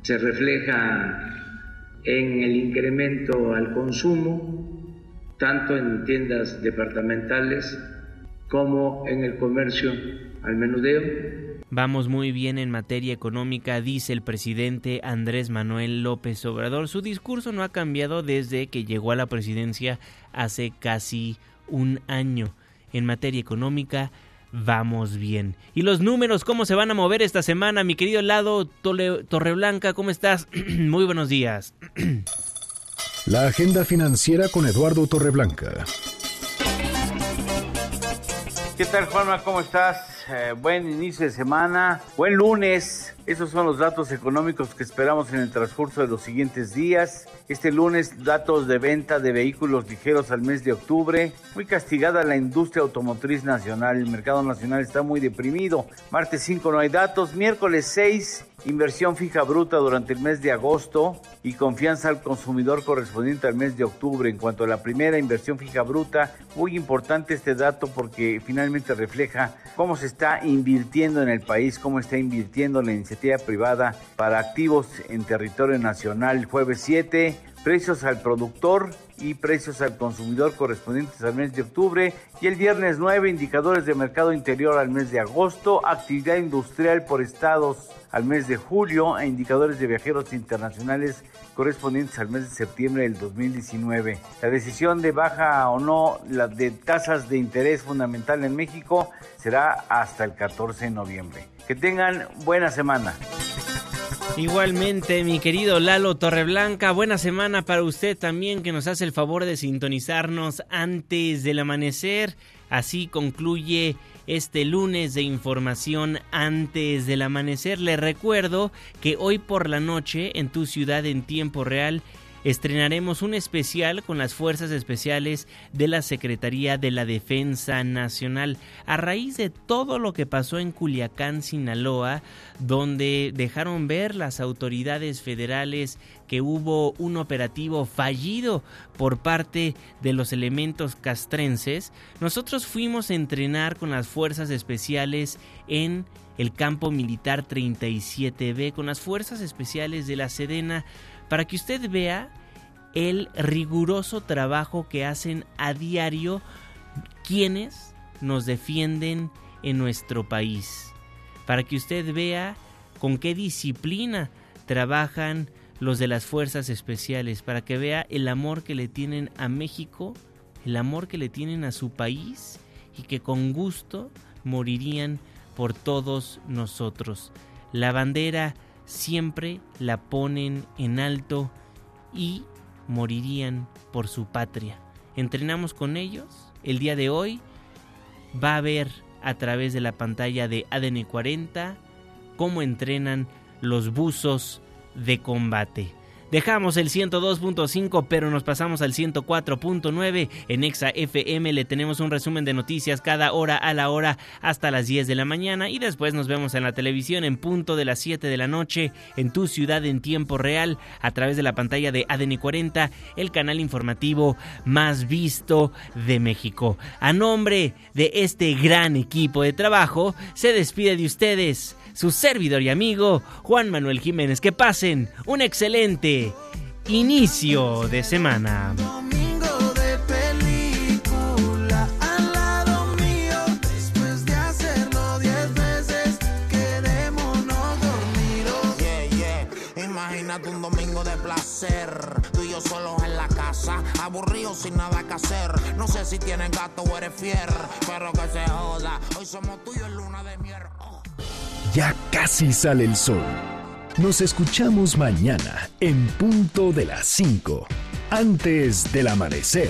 se refleja en el incremento al consumo tanto en tiendas departamentales como en el comercio al menudeo. Vamos muy bien en materia económica, dice el presidente Andrés Manuel López Obrador. Su discurso no ha cambiado desde que llegó a la presidencia hace casi un año. En materia económica, vamos bien. ¿Y los números cómo se van a mover esta semana? Mi querido Lado Torreblanca, ¿cómo estás? muy buenos días. La agenda financiera con Eduardo Torreblanca. ¿Qué tal, Juanma? ¿Cómo estás? Eh, buen inicio de semana, buen lunes. Esos son los datos económicos que esperamos en el transcurso de los siguientes días. Este lunes, datos de venta de vehículos ligeros al mes de octubre. Muy castigada la industria automotriz nacional. El mercado nacional está muy deprimido. Martes 5 no hay datos. Miércoles 6, inversión fija bruta durante el mes de agosto y confianza al consumidor correspondiente al mes de octubre. En cuanto a la primera inversión fija bruta, muy importante este dato porque finalmente refleja cómo se está invirtiendo en el país, cómo está invirtiendo la iniciativa privada para activos en territorio nacional. Jueves 7, precios al productor y precios al consumidor correspondientes al mes de octubre y el viernes 9 indicadores de mercado interior al mes de agosto, actividad industrial por estados al mes de julio e indicadores de viajeros internacionales correspondientes al mes de septiembre del 2019. La decisión de baja o no la de tasas de interés fundamental en México será hasta el 14 de noviembre. Que tengan buena semana. Igualmente, mi querido Lalo Torreblanca, buena semana para usted también que nos hace el favor de sintonizarnos antes del amanecer. Así concluye este lunes de información antes del amanecer. Le recuerdo que hoy por la noche en tu ciudad en tiempo real estrenaremos un especial con las fuerzas especiales de la Secretaría de la Defensa Nacional a raíz de todo lo que pasó en Culiacán, Sinaloa, donde dejaron ver las autoridades federales que hubo un operativo fallido por parte de los elementos castrenses. Nosotros fuimos a entrenar con las fuerzas especiales en el campo militar 37B con las fuerzas especiales de la Sedena para que usted vea el riguroso trabajo que hacen a diario quienes nos defienden en nuestro país. Para que usted vea con qué disciplina trabajan los de las fuerzas especiales, para que vea el amor que le tienen a México, el amor que le tienen a su país y que con gusto morirían por todos nosotros. La bandera siempre la ponen en alto y morirían por su patria. Entrenamos con ellos. El día de hoy va a ver a través de la pantalla de ADN 40 cómo entrenan los buzos de combate. Dejamos el 102.5 pero nos pasamos al 104.9 en Exa FM le tenemos un resumen de noticias cada hora a la hora hasta las 10 de la mañana y después nos vemos en la televisión en punto de las 7 de la noche en tu ciudad en tiempo real a través de la pantalla de ADN 40 el canal informativo más visto de México. A nombre de este gran equipo de trabajo se despide de ustedes su servidor y amigo Juan Manuel Jiménez. Que pasen un excelente inicio de semana. Imagínate un domingo de placer, tú y yo solos en la casa, aburridos sin nada que hacer. No sé si tienes gato o eres fier, pero que se joda. Hoy somos tuyos en luna de miel. Ya casi sale el sol. Nos escuchamos mañana en punto de las 5, antes del amanecer.